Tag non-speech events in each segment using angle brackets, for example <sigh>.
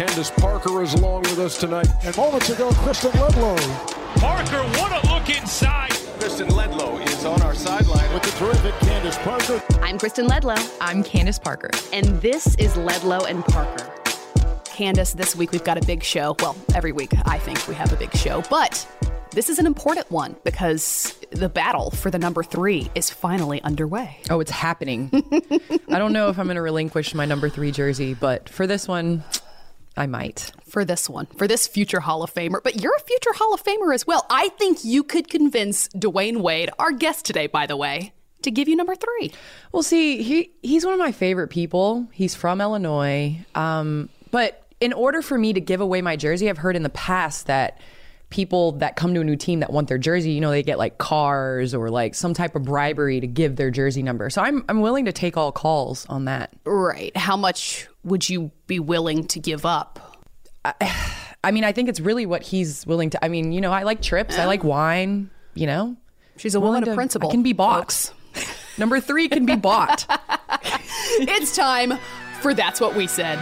Candace Parker is along with us tonight. And moments ago, Kristen Ledlow. Parker, what a look inside. Kristen Ledlow is on our sideline with the terrific Candace Parker. I'm Kristen Ledlow. I'm Candace Parker. And this is Ledlow and Parker. Candace, this week we've got a big show. Well, every week I think we have a big show, but this is an important one because the battle for the number three is finally underway. Oh, it's happening. <laughs> I don't know if I'm going to relinquish my number three jersey, but for this one, I might. For this one, for this future Hall of Famer. But you're a future Hall of Famer as well. I think you could convince Dwyane Wade, our guest today, by the way, to give you number three. Well, see, he he's one of my favorite people. He's from Illinois. Um, but in order for me to give away my jersey, I've heard in the past that people that come to a new team that want their jersey, you know, they get like cars or like some type of bribery to give their jersey number. So I'm I'm willing to take all calls on that. Right. How much would you be willing to give up? I, <sighs> I mean, I think it's really what he's willing to. I mean, you know, I like trips. I like wine. You know, she's a woman of principle. I can be bought. <laughs> Number three can be bought. <laughs> it's time for that's what we said.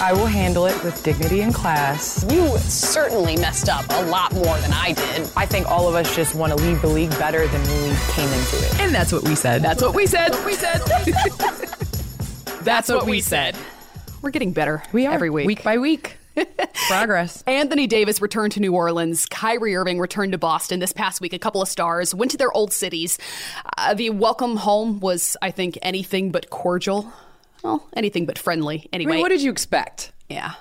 I will handle it with dignity and class. You certainly messed up a lot more than I did. I think all of us just want to leave the league better than we came into it. And that's what we said. That's what we said. we said. <laughs> that's, <laughs> that's what, what we said. said. We're getting better. We are every week, week by week. <laughs> Progress. Anthony Davis returned to New Orleans. Kyrie Irving returned to Boston this past week. A couple of stars went to their old cities. Uh, the welcome home was, I think, anything but cordial well, anything but friendly. Anyway, I mean, what did you expect? Yeah,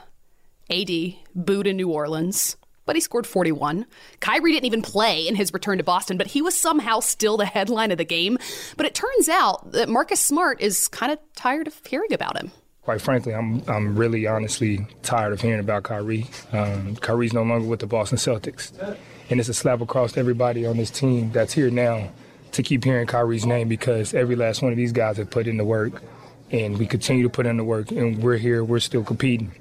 AD booed in New Orleans, but he scored 41. Kyrie didn't even play in his return to Boston, but he was somehow still the headline of the game. But it turns out that Marcus Smart is kind of tired of hearing about him. Quite frankly, I'm I'm really honestly tired of hearing about Kyrie. Um, Kyrie's no longer with the Boston Celtics, and it's a slap across everybody on this team that's here now to keep hearing Kyrie's name because every last one of these guys have put in the work and we continue to put in the work, and we're here, we're still competing.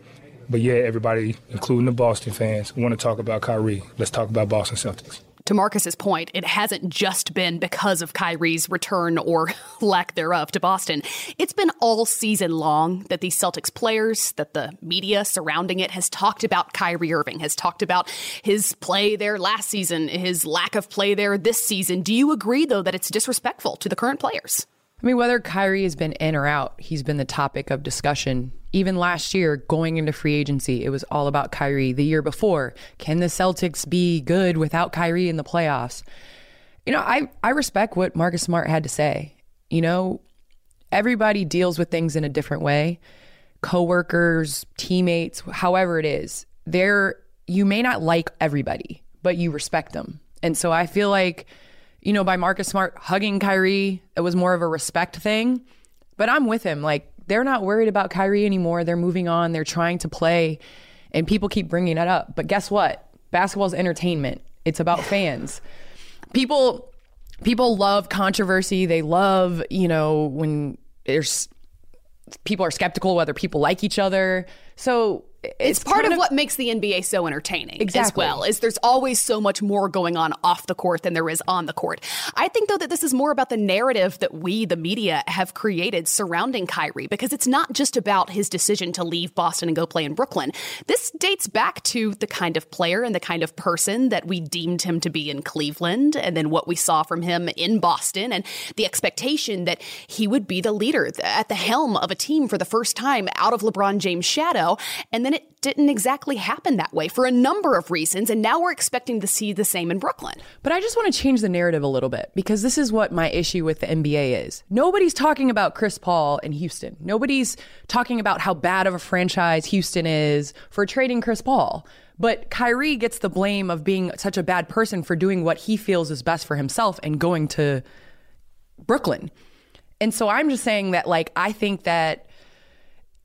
But yeah, everybody, including the Boston fans, want to talk about Kyrie. Let's talk about Boston Celtics. To Marcus's point, it hasn't just been because of Kyrie's return or <laughs> lack thereof to Boston. It's been all season long that the Celtics players, that the media surrounding it has talked about Kyrie Irving, has talked about his play there last season, his lack of play there this season. Do you agree, though, that it's disrespectful to the current players? I mean, whether Kyrie has been in or out, he's been the topic of discussion. Even last year, going into free agency, it was all about Kyrie. The year before, can the Celtics be good without Kyrie in the playoffs? You know, I, I respect what Marcus Smart had to say. You know, everybody deals with things in a different way. Coworkers, teammates, however it is, they're you may not like everybody, but you respect them. And so I feel like you know, by Marcus Smart hugging Kyrie, it was more of a respect thing. But I'm with him. Like, they're not worried about Kyrie anymore. They're moving on. They're trying to play. And people keep bringing it up. But guess what? Basketball's entertainment. It's about fans. People people love controversy. They love, you know, when there's people are skeptical whether people like each other. So it's, it's part of, of, what makes the NBA so entertaining exactly. as well. Is there's always so much more going on off the court than there is on the court. I think though that this is more about the narrative that we, the media, have created surrounding Kyrie because it's not just about his decision to leave Boston and go play in Brooklyn. This dates back to the kind of player and the kind of person that we deemed him to be in Cleveland, and then what we saw from him in Boston, and the expectation that he would be the leader at the helm of a team for the first time out of LeBron James' shadow, and then then it didn't exactly happen that way for a number of reasons. And now we're expecting to see the same in Brooklyn. But I just want to change the narrative a little bit because this is what my issue with the NBA is. Nobody's talking about Chris Paul in Houston. Nobody's talking about how bad of a franchise Houston is for trading Chris Paul. But Kyrie gets the blame of being such a bad person for doing what he feels is best for himself and going to Brooklyn. And so I'm just saying that, like, I think that,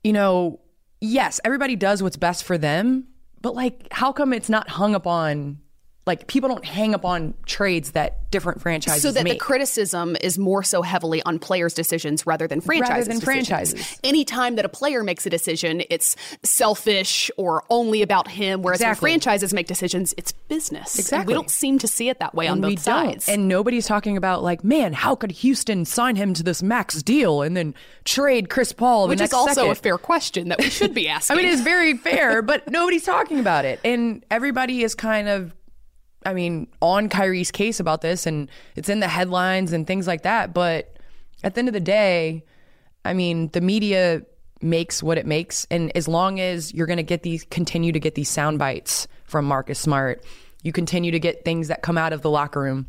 you know, yes, everybody does what's best for them, but like, how come it's not hung up on like people don't hang up on trades that different franchises so that make. the criticism is more so heavily on players' decisions rather than franchises. Rather than decisions. franchises. Anytime that a player makes a decision, it's selfish or only about him. Whereas exactly. when franchises make decisions, it's business. Exactly. And we don't seem to see it that way and on both sides. Don't. And nobody's talking about like, man, how could Houston sign him to this max deal and then trade Chris Paul? Which is also second? a fair question that we should be asking. <laughs> I mean, it's very fair, but <laughs> nobody's talking about it, and everybody is kind of I mean, on Kyrie's case about this, and it's in the headlines and things like that. But at the end of the day, I mean, the media makes what it makes, and as long as you're going to get these, continue to get these sound bites from Marcus Smart, you continue to get things that come out of the locker room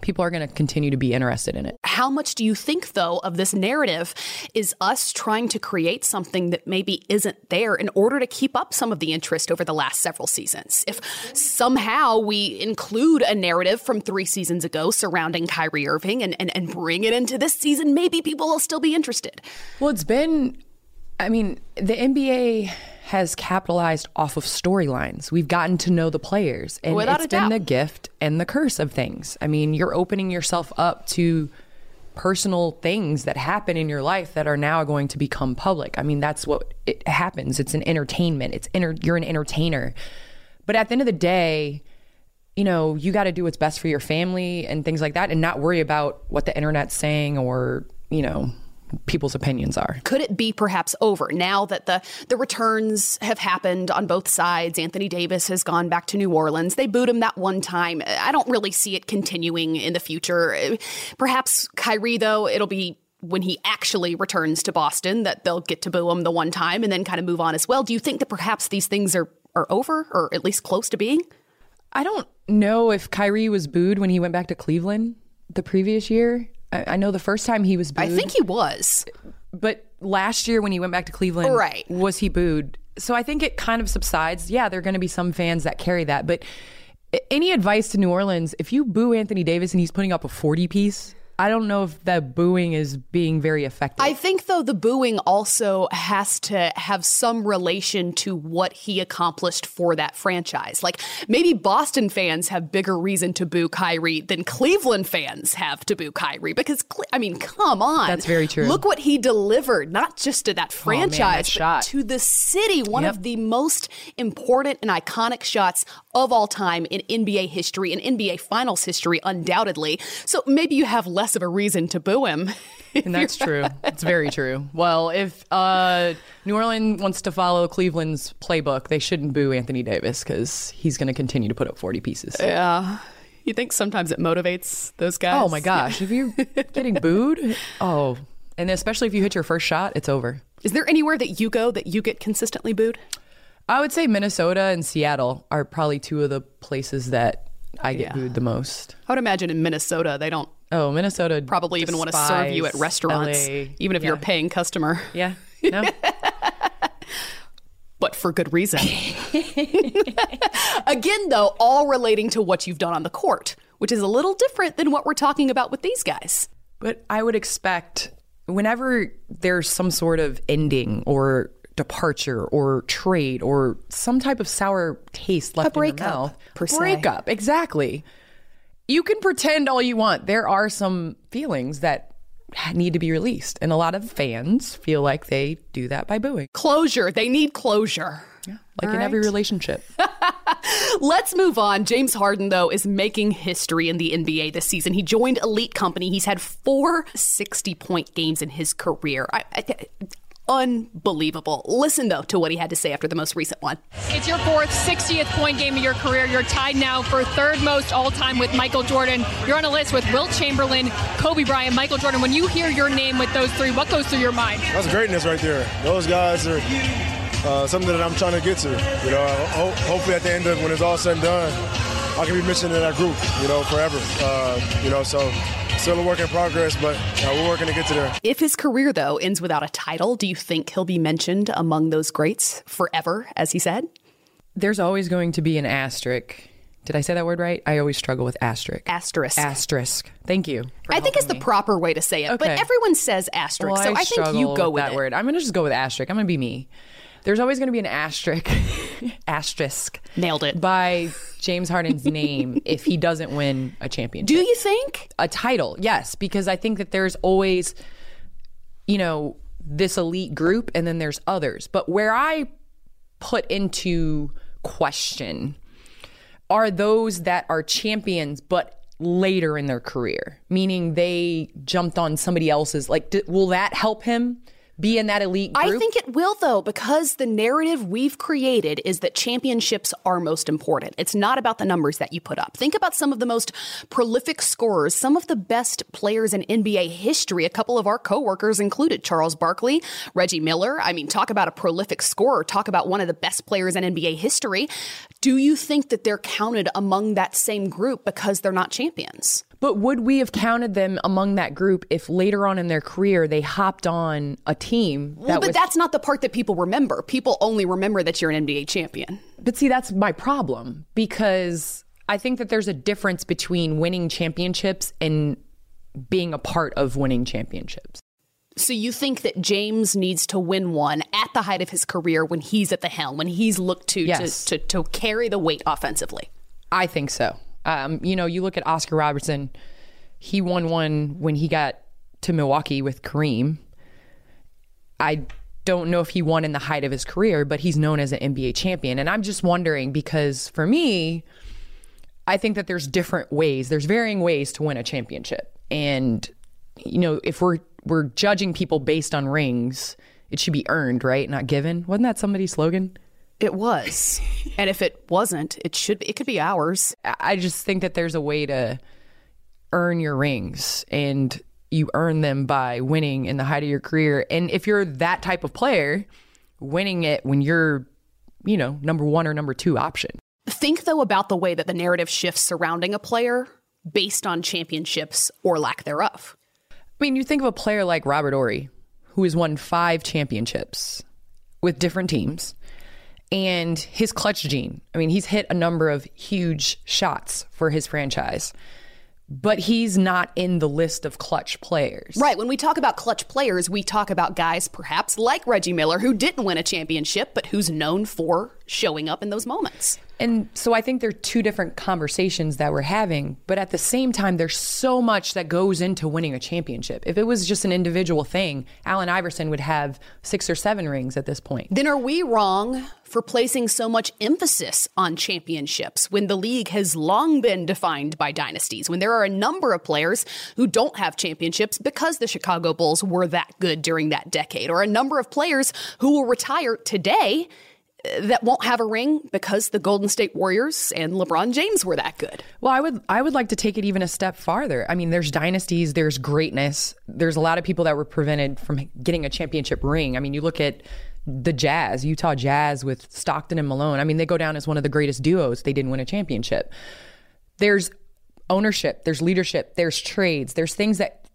people are going to continue to be interested in it. How much do you think, though, of this narrative is us trying to create something that maybe isn't there in order to keep up some of the interest over the last several seasons? If somehow we include a narrative from three seasons ago surrounding Kyrie Irving and, and, and bring it into this season, maybe people will still be interested. Well, it's been, I mean, the NBA has capitalized off of storylines. We've gotten to know the players, and Without it's been the gift and the curse of things. I mean, you're opening yourself up to personal things that happen in your life that are now going to become public. I mean, that's what it happens. It's an entertainment. It's inter- you're an entertainer. But at the end of the day, you know, you got to do what's best for your family and things like that and not worry about what the internet's saying or, you know, people's opinions are. Could it be perhaps over now that the the returns have happened on both sides? Anthony Davis has gone back to New Orleans. They booed him that one time. I don't really see it continuing in the future. Perhaps Kyrie though, it'll be when he actually returns to Boston that they'll get to boo him the one time and then kind of move on as well. Do you think that perhaps these things are are over or at least close to being? I don't know if Kyrie was booed when he went back to Cleveland the previous year. I, I know the first time he was booed. I think he was. But last year when he went back to Cleveland, right. was he booed? So I think it kind of subsides. Yeah, there are going to be some fans that carry that. But any advice to New Orleans, if you boo Anthony Davis and he's putting up a 40 piece, I don't know if that booing is being very effective. I think, though, the booing also has to have some relation to what he accomplished for that franchise. Like maybe Boston fans have bigger reason to boo Kyrie than Cleveland fans have to boo Kyrie because, I mean, come on. That's very true. Look what he delivered, not just to that franchise, oh, man, but to the city. One yep. of the most important and iconic shots of all time in NBA history and NBA Finals history, undoubtedly. So maybe you have less of a reason to boo him. <laughs> and that's true. <laughs> It's very true. Well, if uh, New Orleans wants to follow Cleveland's playbook, they shouldn't boo Anthony Davis because he's going to continue to put up 40 pieces. Yeah. You think sometimes it motivates those guys? Oh my gosh. if you're getting <laughs> booed, oh, and especially if you hit your first shot, it's over. Is there anywhere that you go that you get consistently booed? I would say Minnesota and Seattle are probably two of the places that I get yeah. booed the most. I would imagine in Minnesota they don't. Oh, Minnesota probably even want to serve you at restaurants, LA. even if yeah. you're a paying customer. Yeah, <laughs> no. but for good reason. Again, though, all relating to what you've done on the court, which is a little different than what we're talking about with these guys. But I would expect whenever there's some sort of ending or departure or trade or some type of sour taste left a in your mouth. Per se. Breakup, exactly. You can pretend all you want. There are some feelings that need to be released, and a lot of fans feel like they do that by booing. Closure. They need closure. Yeah, like in every relationship. <laughs> Let's move on. James Harden, though, is making history in the NBA this season. He joined Elite Company. He's had four 60 point games in his career. I, I, unbelievable. Listen, though, to what he had to say after the most recent one. It's your fourth 60th point game of your career. You're tied now for third most all time with Michael Jordan. You're on a list with Wilt Chamberlain, Kobe Bryant, Michael Jordan. When you hear your name with those three, what goes through your mind? That's greatness right there. Those guys are uh, something that I'm trying to get to. You know, ho- hopefully at the end of when it's all said and done, I can be mentioned in that group. You know, forever. Uh, you know, so still a work in progress, but uh, we're working to get to there. If his career though ends without a title, do you think he'll be mentioned among those greats forever, as he said? There's always going to be an asterisk. Did I say that word right? I always struggle with asterisk. Asterisk. Asterisk. Thank you. I think it's the proper way to say it, but everyone says asterisk, Well, so I, think you go with, that it. word. I'm going to just go with asterisk. I'm going to be me. There's always going to be an asterisk, <laughs> asterisk Nailed it. by James Harden's name if he doesn't win a championship. Do you think? a title? Yes, because I think that there's always, you know, this elite group and then there's others. But where I put into question are those that are champions but later in their career, meaning they jumped on somebody else's. Like, d- will that help him be in that elite group? I think it will, though, because the narrative we've created is that championships are most important. It's not about the numbers that you put up. Think about some of the most prolific scorers, some of the best players in NBA history. A couple of our coworkers included Charles Barkley, Reggie Miller. I mean, talk about a prolific scorer, talk about one of the best players in NBA history. Do you think that they're counted among that same group because they're not champions? But would we have counted them among that group if later on in their career they hopped on a team that Well, but was that's not the part that people remember. People only remember that you're an NBA champion. But see, that's my problem because I think that there's a difference between winning championships and being a part of winning championships. So you think that James needs to win one at the height of his career when he's at the helm, when he's looked to Yes. to, to, to carry the weight offensively? I think so. Um, you know, you look at Oscar Robertson, he won one when he got to Milwaukee with Kareem. I don't know if he won in the height of his career, but he's known as an NBA champion. And I'm just wondering because for me, I think that there's different ways, there's varying ways to win a championship. And, you know, if we're we're judging people based on rings, it should be earned, right? Not given. Wasn't that somebody's slogan? It was, <laughs> and if it wasn't, it should. Be, it could be ours. I- I just think that there's a way to earn your rings and you earn them by winning in the height of your career. And if you're that type of player, winning it when you're, you know, number one or number two option. Think though about the way that the narrative shifts surrounding a player based on championships or lack thereof. I mean, you think of a player like Robert Horry, who has won five championships with different teams, and his clutch gene. I mean, he's hit a number of huge shots for his franchise, but he's not in the list of clutch players. Right. When we talk about clutch players, we talk about guys perhaps like Reggie Miller who didn't win a championship, but who's known for showing up in those moments. And so I think they're two different conversations that we're having, but at the same time, there's so much that goes into winning a championship. If it was just an individual thing, Allen Iverson would have six or seven rings at this point. Then are we wrong for placing so much emphasis on championships when the league has long been defined by dynasties? When there are a number of players who don't have championships because the Chicago Bulls were that good during that decade, or a number of players who will retire today that won't have a ring because the Golden State Warriors and LeBron James were that good. Well, I would I would like to take it even a step farther. I mean, there's dynasties, there's greatness. There's a lot of people that were prevented from getting a championship ring. I mean, you look at the Jazz, Utah Jazz with Stockton and Malone. I mean, they go down as one of the greatest duos. They didn't win a championship. There's ownership, there's leadership, there's trades, there's things that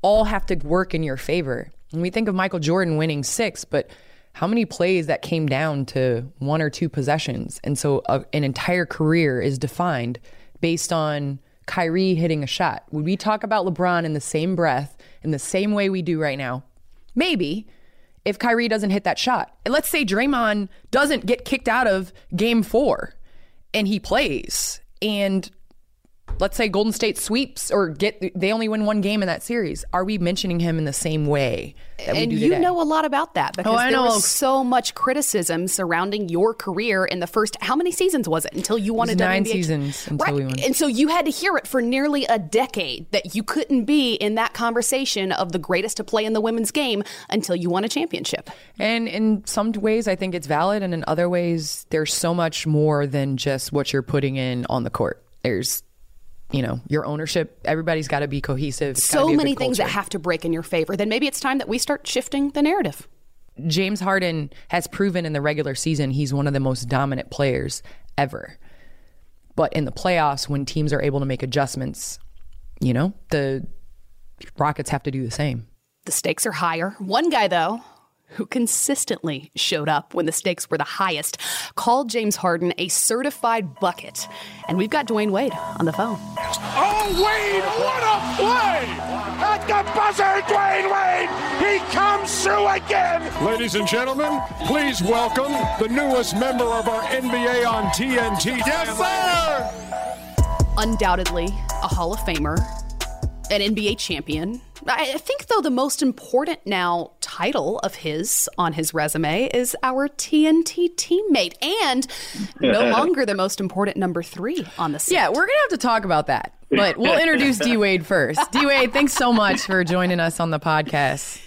all have to work in your favor. And we think of Michael Jordan winning six, but how many plays that came down to one or two possessions? And so a, an entire career is defined based on Kyrie hitting a shot. Would we talk about LeBron in the same breath, in the same way we do right now? Maybe if Kyrie doesn't hit that shot. And let's say Draymond doesn't get kicked out of game four and he plays. And let's say Golden State sweeps or get they only win one game in that series, are we mentioning him in the same way and do you know a lot about that oh, because Oh, there know. was so much criticism surrounding your career in the first how many seasons was it until you won It a was nine WNBA seasons until right. we won. And so you had to hear it for nearly a decade that you couldn't be in that conversation of the greatest to play in the women's game until you won a championship. And in some ways, I think it's valid, and in other ways, there's so much more than just what you're putting in on the court. There's, you know, your ownership. Everybody's got to be cohesive. It's So be many things that have to break in your favor. Then maybe it's time that we start shifting the narrative. James Harden has proven in the regular season he's one of the most dominant players ever. But in the playoffs, when teams are able to make adjustments, you know, the Rockets have to do the same. The stakes are higher. One guy, though, who consistently showed up when the stakes were the highest, called James Harden a certified bucket. And we've got Dwyane Wade on the phone. Oh, Wade, what a play! At the buzzer, Dwyane Wade! He comes through again! Ladies and gentlemen, please welcome the newest member of our NBA on TNT. Yes, sir! Undoubtedly a Hall of Famer, an NBA champion. I think, though, the most important now title of his on his resume is our TNT teammate, and no longer the most important number three on the set. Yeah, we're gonna have to talk about that, but we'll introduce <laughs> D Wade first. D Wade, thanks so much for joining us on the podcast.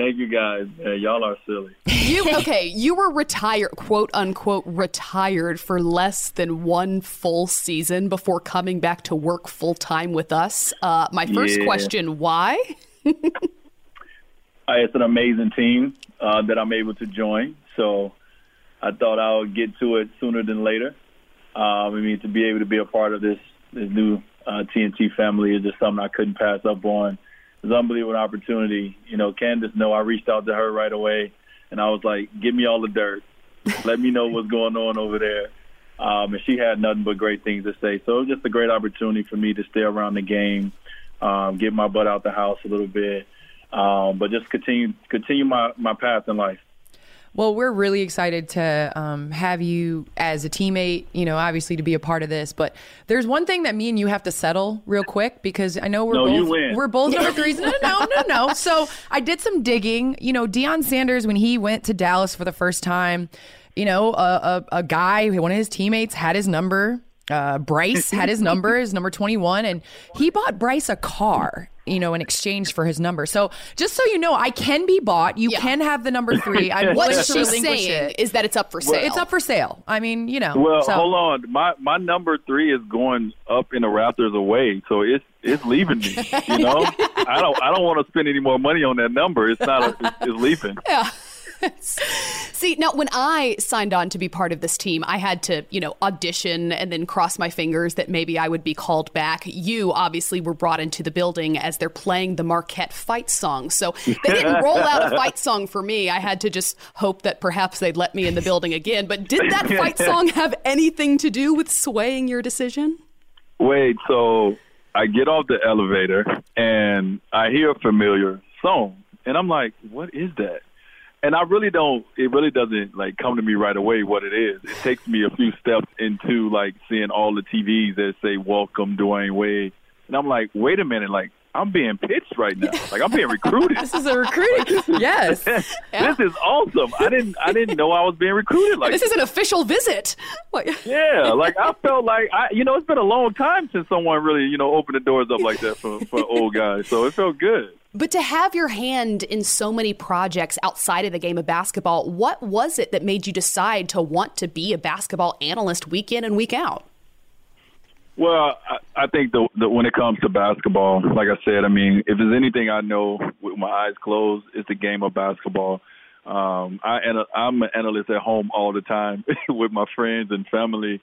Thank you guys. Uh, y'all are silly. <laughs> You okay? You were retired, quote unquote, retired for less than one full season before coming back to work full time with us. Uh, my first Yeah. question: Why? <laughs> Uh, it's an amazing team uh, that I'm able to join. So I thought I would get to it sooner than later. Um, I mean, to be able to be a part of this this new uh, TNT family is just something I couldn't pass up on. It's an unbelievable opportunity. You know, Candace, know I reached out to her right away, and I was like, "Give me all the dirt. Let me know what's going on over there." Um, and she had nothing but great things to say. So it was just a great opportunity for me to stay around the game, um, get my butt out the house a little bit, um, but just continue continue my, my path in life. Well, we're really excited to um, have you as a teammate, you know, obviously to be a part of this. But there's one thing that me and you have to settle real quick because I know we're No, both we're both number <laughs> threes. No, no, no, no. So I did some digging. You know, Deion Sanders when he went to Dallas for the first time, you know, a, a, a guy, one of his teammates had his number. Uh, Bryce had his number, his number 21, and he bought Bryce a car, you know, in exchange for his number. So just so you know, I can be bought. You can have the number three. <laughs> I'm What willing to she's saying it. is that it's up for sale. It's up for sale. I mean, you know. Well, so- hold on. My my number three is going up in the rafters away, so it's it's leaving me. You <laughs> know, I don't I don't want to spend any more money on that number. It's not. A, it's, it's leaving. Yeah. <laughs> See, now when I signed on to be part of this team, I had to, you know, audition and then cross my fingers that maybe I would be called back. You obviously were brought into the building as they're playing the Marquette fight song. So they didn't <laughs> roll out a fight song for me. I had to just hope that perhaps they'd let me in the building again. But did that fight <laughs> song have anything to do with swaying your decision? Wait, so I get off the elevator and I hear a familiar song, and I'm like, "What is that?" And I really don't. It really doesn't like come to me right away what it is. It takes me a few steps into like seeing all the TVs that say "Welcome Dwyane Wade," and I'm like, "Wait a minute!" Like I'm being pitched right now. Like I'm being recruited. <laughs> this is a recruiting. yes. <laughs> this is awesome. I didn't. I didn't know I was being recruited like this is an official visit. Yeah, <laughs> like I felt like I, you know, it's been a long time since someone really, you know, opened the doors up like that for for old guys. So it felt good. But to have your hand in so many projects outside of the game of basketball, what was it that made you decide to want to be a basketball analyst week in and week out? Well, I, I think when it comes to basketball, like I said, I mean, if there's anything I know with my eyes closed, it's the game of basketball. Um, I I'm an analyst at home all the time <laughs> with my friends and family.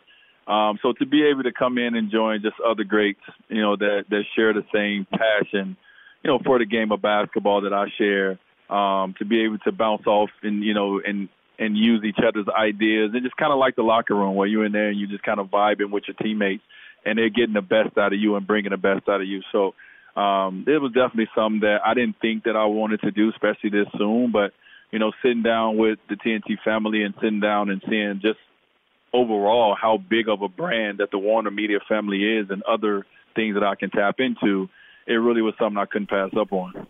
Um, so to be able to come in and join just other greats, you know, that that share the same passion, you know, for the game of basketball that I share, um, to be able to bounce off and you know and and use each other's ideas and just kind of like the locker room where you're in there and you just kind of vibing with your teammates and they're getting the best out of you and bringing the best out of you. So um, it was definitely something that I didn't think that I wanted to do, especially this soon. But you know, sitting down with the TNT family and sitting down and seeing just overall how big of a brand that the Warner Media family is and other things that I can tap into, it really was something I couldn't pass up on.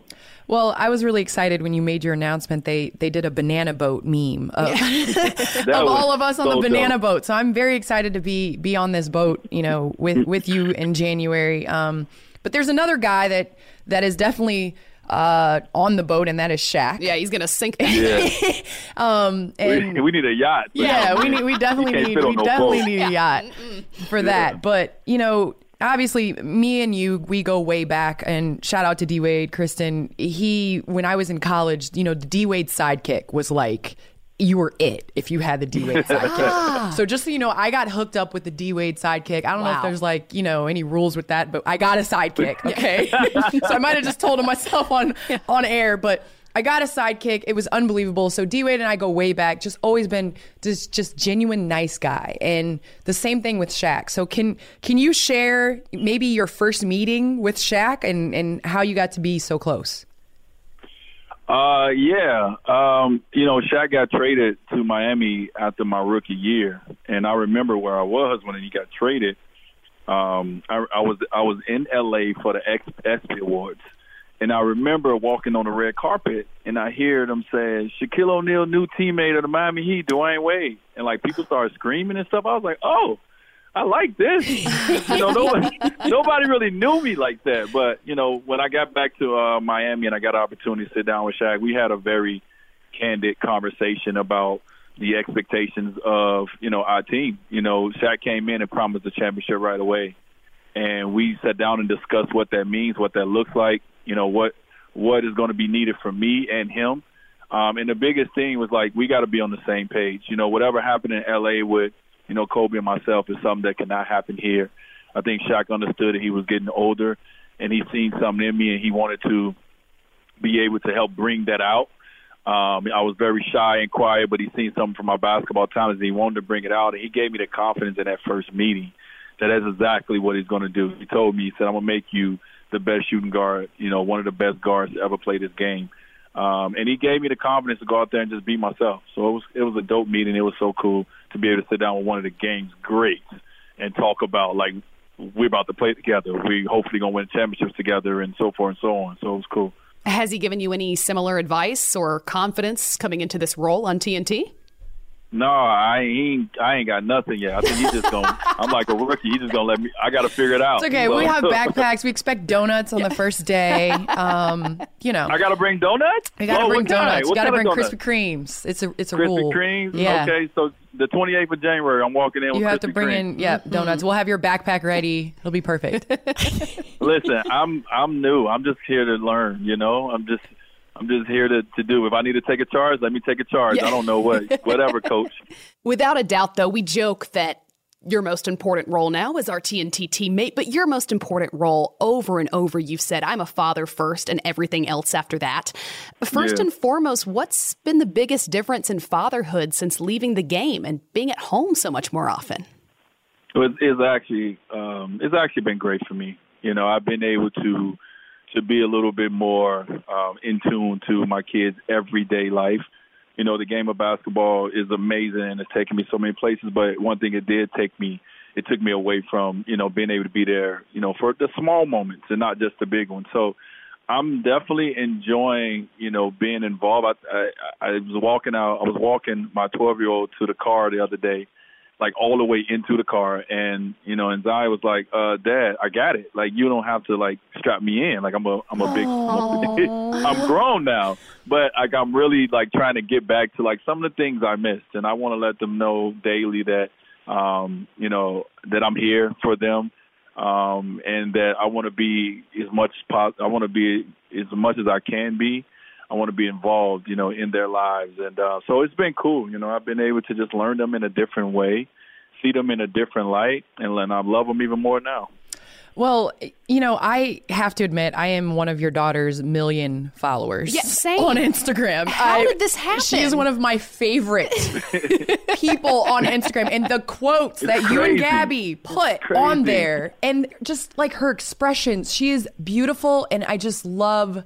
Well, I was really excited when you made your announcement. They they did a banana boat meme of, <laughs> of all of us on so the banana dope. boat. So I'm very excited to be be on this boat, you know, with with you in January. Um, but there's another guy that that is definitely uh, on the boat, and that is Shaq. Yeah, he's gonna sink <laughs> that. Yeah. Um, and we, we need a yacht. yeah, we need we <laughs> definitely need we no definitely boat. need a yacht for that. But you know, obviously, me and you, we go way back. And shout out to D Wade, Kristen. He, when I was in college, you know, the D Wade sidekick was like. You were it if you had the D Wade <laughs> ah. sidekick. so just so you know, I got hooked up with the D Wade sidekick. I don't know if there's like you know any rules with that, but I got a sidekick. <laughs> Okay, <laughs> so I might have just told him myself on on air, but I got a sidekick. It was unbelievable. So D Wade and I go way back. Just always been just just genuine nice guy. And the same thing with Shaq. So can can you share maybe your first meeting with Shaq and and how you got to be so close? Uh, yeah. Um, you know, Shaq got traded to Miami after my rookie year, and I remember where I was when he got traded. Um, I, I was I was in LA for the X, ESPY Awards, and I remember walking on the red carpet, and I hear them say, "Shaquille O'Neal, new teammate of the Miami Heat, Dwyane Wade," and like people started screaming and stuff. I was like, "Oh." I like this. <laughs> you know, nobody, nobody really knew me like that. But you know, when I got back to uh, Miami and I got an opportunity to sit down with Shaq, we had a very candid conversation about the expectations of you know our team. You know, Shaq came in and promised the championship right away, and we sat down and discussed what that means, what that looks like. You know, what what is going to be needed from me and him. Um, and the biggest thing was like we got to be on the same page. You know, whatever happened in LA with you know Kobe and myself is something that cannot happen here. I think Shaq understood that he was getting older, and he seen something in me, and he wanted to be able to help bring that out. Um, I was very shy and quiet, but he seen something from my basketball talents, and he wanted to bring it out. And he gave me the confidence in that first meeting that that's exactly what he's going to do. He told me, he said, "I'm to make you the best shooting guard, you know, one of the best guards to ever play this game." Um, and he gave me the confidence to go out there and just be myself. So it was it was a dope meeting. It was so cool to be able to sit down with one of the game's greats and talk about like we're about to play together. We hopefully gonna win championships together and so forth and so on. So it was cool. Has he given you any similar advice or confidence coming into this role on TNT? No, I ain't. I ain't got nothing yet. I think he's just gonna. <laughs> I'm like a rookie. He's just gonna let me. I got to figure it out. It's okay. So- We have <laughs> backpacks. We expect donuts on the first day. Um, you know, I got to bring donuts. we got to Oh, bring donuts. We What got to bring Krispy? Kremes. It's a it's a Krispy rule. Kremes. Yeah. Okay, so the 28th of January, I'm walking in with You have Krispy to bring Kreme. in yeah donuts. We'll have your backpack ready. It'll be perfect. <laughs> Listen, I'm I'm new. I'm just here to learn. You know, I'm just I'm just here to to do. If I need to take a charge, let me take a charge. Yeah. I don't know what, <laughs> whatever, coach. Without a doubt, though, we joke that your most important role now is our TNT teammate, but your most important role over and over, you've said, I'm a father first and everything else after that. First Yeah. and foremost, what's been the biggest difference in fatherhood since leaving the game and being at home so much more often? It's, it's actually um, it's actually been great for me. You know, I've been able to to be a little bit more um, in tune to my kids' everyday life. You know, the game of basketball is amazing and it's taken me so many places. But one thing it did take me, it took me away from you know being able to be there. You know, for the small moments and not just the big ones. So. I'm definitely enjoying, you know, being involved. I, I, I was walking out. I was walking my 12 year old to the car the other day, like all the way into the car. And you know and Zai was like uh dad I got it. Like you don't have to like strap me in. Like I'm a I'm a big I'm, <laughs> I'm grown now. But like I'm really like trying to get back to like some of the things I missed. And I want to let them know daily that um you know that I'm here for them. Um and that I want to be as much pos- I want to be as much as I can be I want to be involved, you know, in their lives, and uh, so it's been cool. You know, I've been able to just learn them in a different way, see them in a different light, and then I love them even more now. Well, you know, I have to admit, I am one of your daughter's million followers. Yeah, same. On Instagram. How I- did this happen? She is one of my favorite <laughs> people on Instagram. And the quotes that you and. Gabby put on there, and just like her expressions, she is beautiful. And I just love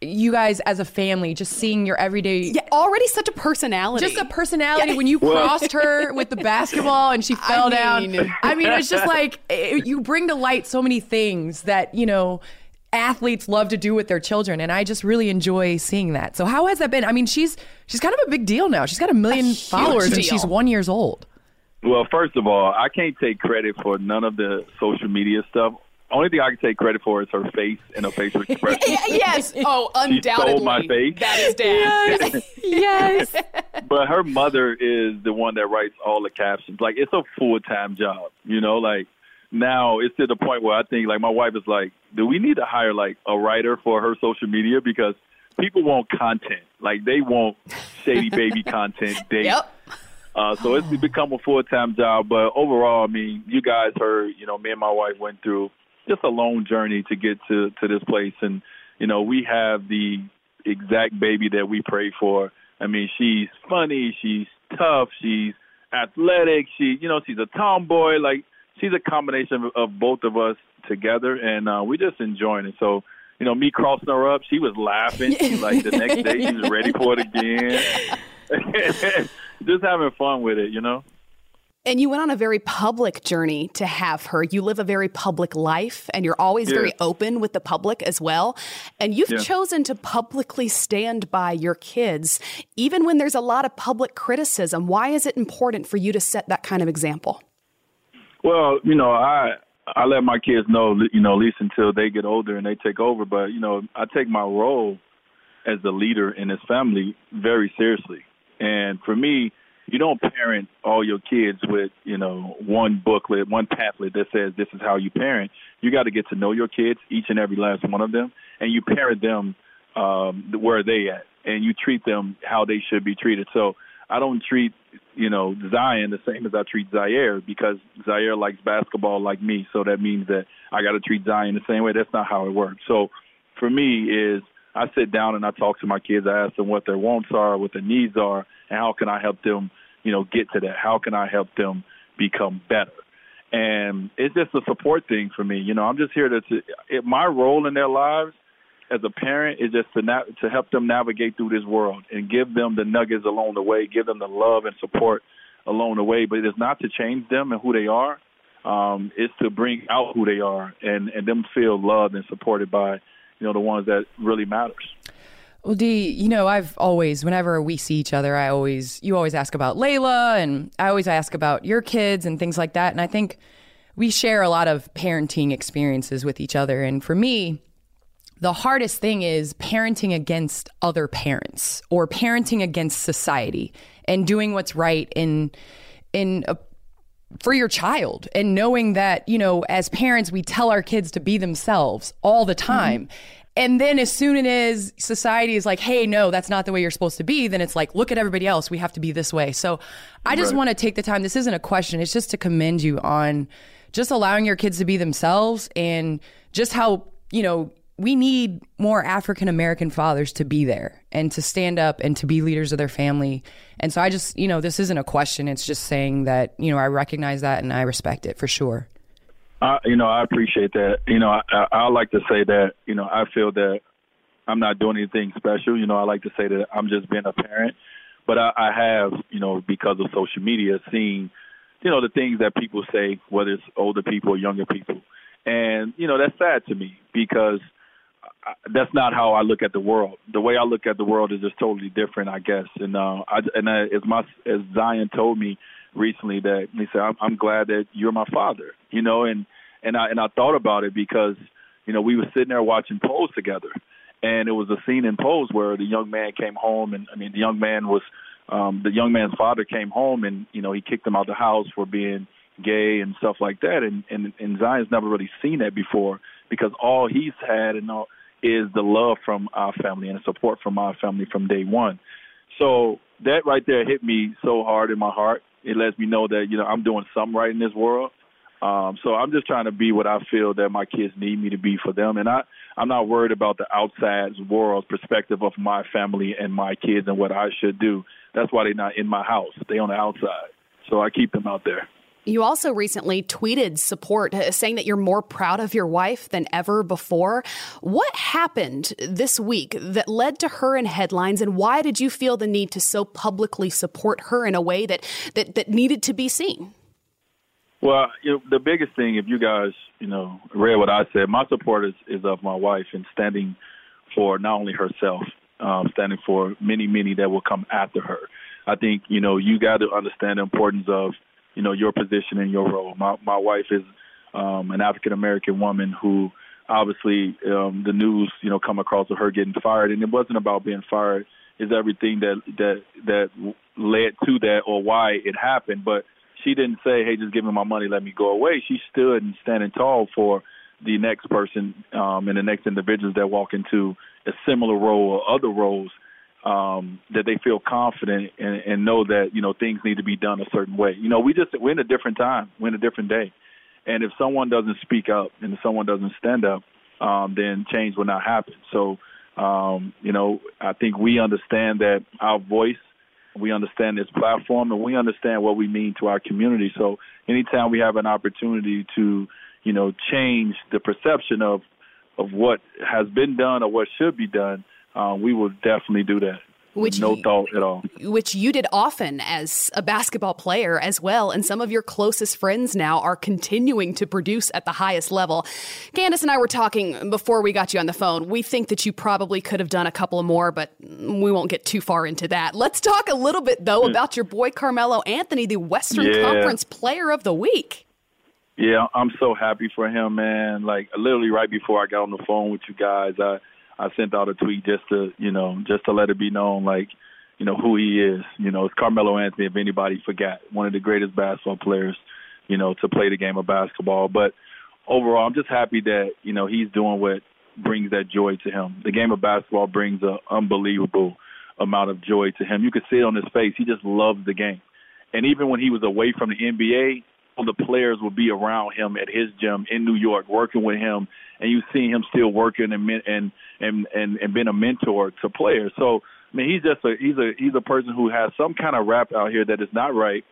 you guys as a family, just seeing your everyday. Yeah, already such a personality. Just a personality. Yeah. When you Well- crossed her <laughs> with the basketball and she fell mean- down. I mean, it's just like it, <laughs> eh, you bring to light so many things that, you know, athletes love to do with their children and I just really enjoy seeing that. So how has that been? I mean, she's she's kind of a big deal now. She's got a million followers and she's 1 years old. Well, first of all, I can't take credit for none of the social media stuff. Only thing I can take credit for is her face and her facial <laughs> expression. yes. Oh, undoubtedly. She stole my face. That is dad. yes. <laughs> but her mother is the one that writes all the captions. Like it's a full time job, you know. Like now it's to the point where I think like my wife is like, do we need to hire like a writer for her social media because people want content. Like they want shady baby <laughs> content. Dates. Yep. Uh, so it's become a full time job. But overall, I mean, you guys heard, you know, me and my wife went through just a long journey to get to to this place, and you know, we have the exact baby that we pray for. I mean, she's funny, she's tough, she's athletic, she, you know, she's a tomboy. Like she's a combination of, of both of us together, and uh, we just enjoying it. So. You know, me crossing her up, she was laughing. She, like the next day, she was ready for it again. <laughs> <laughs> <laughs> just having fun with it, you know. And you went on a very public journey to have her. You live a very public life and you're always Yeah. very open with the public as well. And you've Yeah. chosen to publicly stand by your kids, even when there's a lot of public criticism. Why is it important for you to set that kind of example? Well, you know, I I let my kids know, you know, at least until they get older and they take over. But you know, I take my role as the leader in this family very seriously. And for me, you don't parent all your kids with, you know, one booklet, one pamphlet that says this is how you parent. You got to get to know your kids, each and every last one of them, and you parent them um, where they at, and you treat them how they should be treated. So I don't treat, you know, Zion the same as I treat Zaire because Zaire likes basketball like me. So that means that I got to treat Zion the same way. That's not how it works. So for me is I sit down and I talk to my kids. I ask them what their wants are, what their needs are, and how can I help them, you know, get to that? How can I help them become better? And it's just a support thing for me. You know, I'm just here to, to it, my role in their lives as a parent is just to na- to help them navigate through this world and give them the nuggets along the way, give them the love and support along the way. But it's not to change them and who they are. Um, it's to bring out who they are and and them feel loved and supported by you know the ones that really matters. Well, Dee, you know, I've always, whenever we see each other, I always, you always ask about Layla, and I always ask about your kids and things like that. And I think we share a lot of parenting experiences with each other. And for me, the hardest thing is parenting against other parents or parenting against society and doing what's right in in a for your child and knowing that, you know, as parents, we tell our kids to be themselves all the mm-hmm. time. And then as soon as society is like, hey, no, that's not the way you're supposed to be, then it's like, look at everybody else. We have to be this way. So I just Right. want to take the time. This isn't a question. It's just to commend you on just allowing your kids to be themselves and just how, you know, we need more African American fathers to be there and to stand up and to be leaders of their family. And so I just, you know, this isn't a question. It's just saying that, you know, I recognize that and I respect it for sure. I, you know, I appreciate that. You know, I, I, I like to say that, you know, I feel that I'm not doing anything special. You know, I like to say that I'm just being a parent. But I, I have, you know, because of social media, seen, you know, the things that people say, whether it's older people or younger people. And, you know, that's sad to me because I- that's not how I look at the world. The way I look at the world is just totally different, I guess. And uh, I, and uh, as my as Zion told me recently that he said, I'm, "I'm glad that you're my father," you know, and and I and I thought about it because you know we were sitting there watching Pose together, and it was a scene in Pose where the young man came home, and I mean the young man was um, the young man's father came home, and you know he kicked him out of the house for being gay and stuff like that, and and and Zion's never really seen that before because all he's had and all is the love from our family and the support from our family from day one. So that right there hit me so hard in my heart. It lets me know that you know I'm doing something right in this world. Um, so I'm just trying to be what I feel that my kids need me to be for them, and I I'm not worried about the outside world's perspective of my family and my kids and what I should do. That's why they're not in my house. They on the outside. So I keep them out there. You also recently tweeted support, uh, saying that you're more proud of your wife than ever before. What happened this week that led to her in headlines, and why did you feel the need to so publicly support her in a way that that, that needed to be seen? Well, you know, the biggest thing, if you guys, you know, read what I said, my support is, is of my wife and standing for not only herself, um, standing for many, many that will come after her. I think, you know, you got to understand the importance of, you know, your position and your role. My my wife is um, an African American woman who obviously um, the news, you know, come across of her getting fired, and it wasn't about being fired. Is everything that that that led to that or why it happened, but she didn't say, "Hey, just give me my money, let me go away." She stood and standing tall for the next person um, and the next individuals that walk into a similar role or other roles um, that they feel confident and, and know that you know things need to be done a certain way. You know, we just we're in a different time, we're in a different day, and if someone doesn't speak up and if someone doesn't stand up, um, then change will not happen. So, um, you know, I think we understand that our voice we understand this platform and we understand what we mean to our community. So anytime we have an opportunity to, you know, change the perception of of what has been done or what should be done, uh, we will definitely do that which no thought at all. Which you did often as a basketball player as well, and some of your closest friends now are continuing to produce at the highest level. Candace and I were talking before we got you on the phone. We think that you probably could have done a couple of more, but we won't get too far into that. Let's talk a little bit though about your boy Carmelo Anthony, the Western yeah. Conference Player of the Week. Yeah, I'm so happy for him, man. Like literally right before I got on the phone with you guys, I I sent out a tweet just to, you know, just to let it be known, like, you know, who he is. You know, it's Carmelo Anthony, if anybody forgot, one of the greatest basketball players, you know, to play the game of basketball. But overall, I'm just happy that, you know, he's doing what brings that joy to him. The game of basketball brings an unbelievable amount of joy to him. You could see it on his face. He just loves the game. And even when he was away from the NBA, all the players would be around him at his gym in New York, working with him, and you see him still working and and and and, and being a mentor to players. So I mean, he's just a he's a he's a person who has some kind of rap out here that is not right,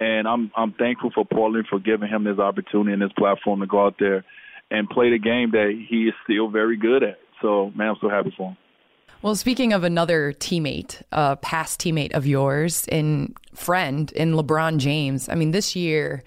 and I'm I'm thankful for Portland for giving him this opportunity and this platform to go out there and play the game that he is still very good at. So man, I'm so happy for him. Well, speaking of another teammate, a past teammate of yours and friend in LeBron James, I mean, this year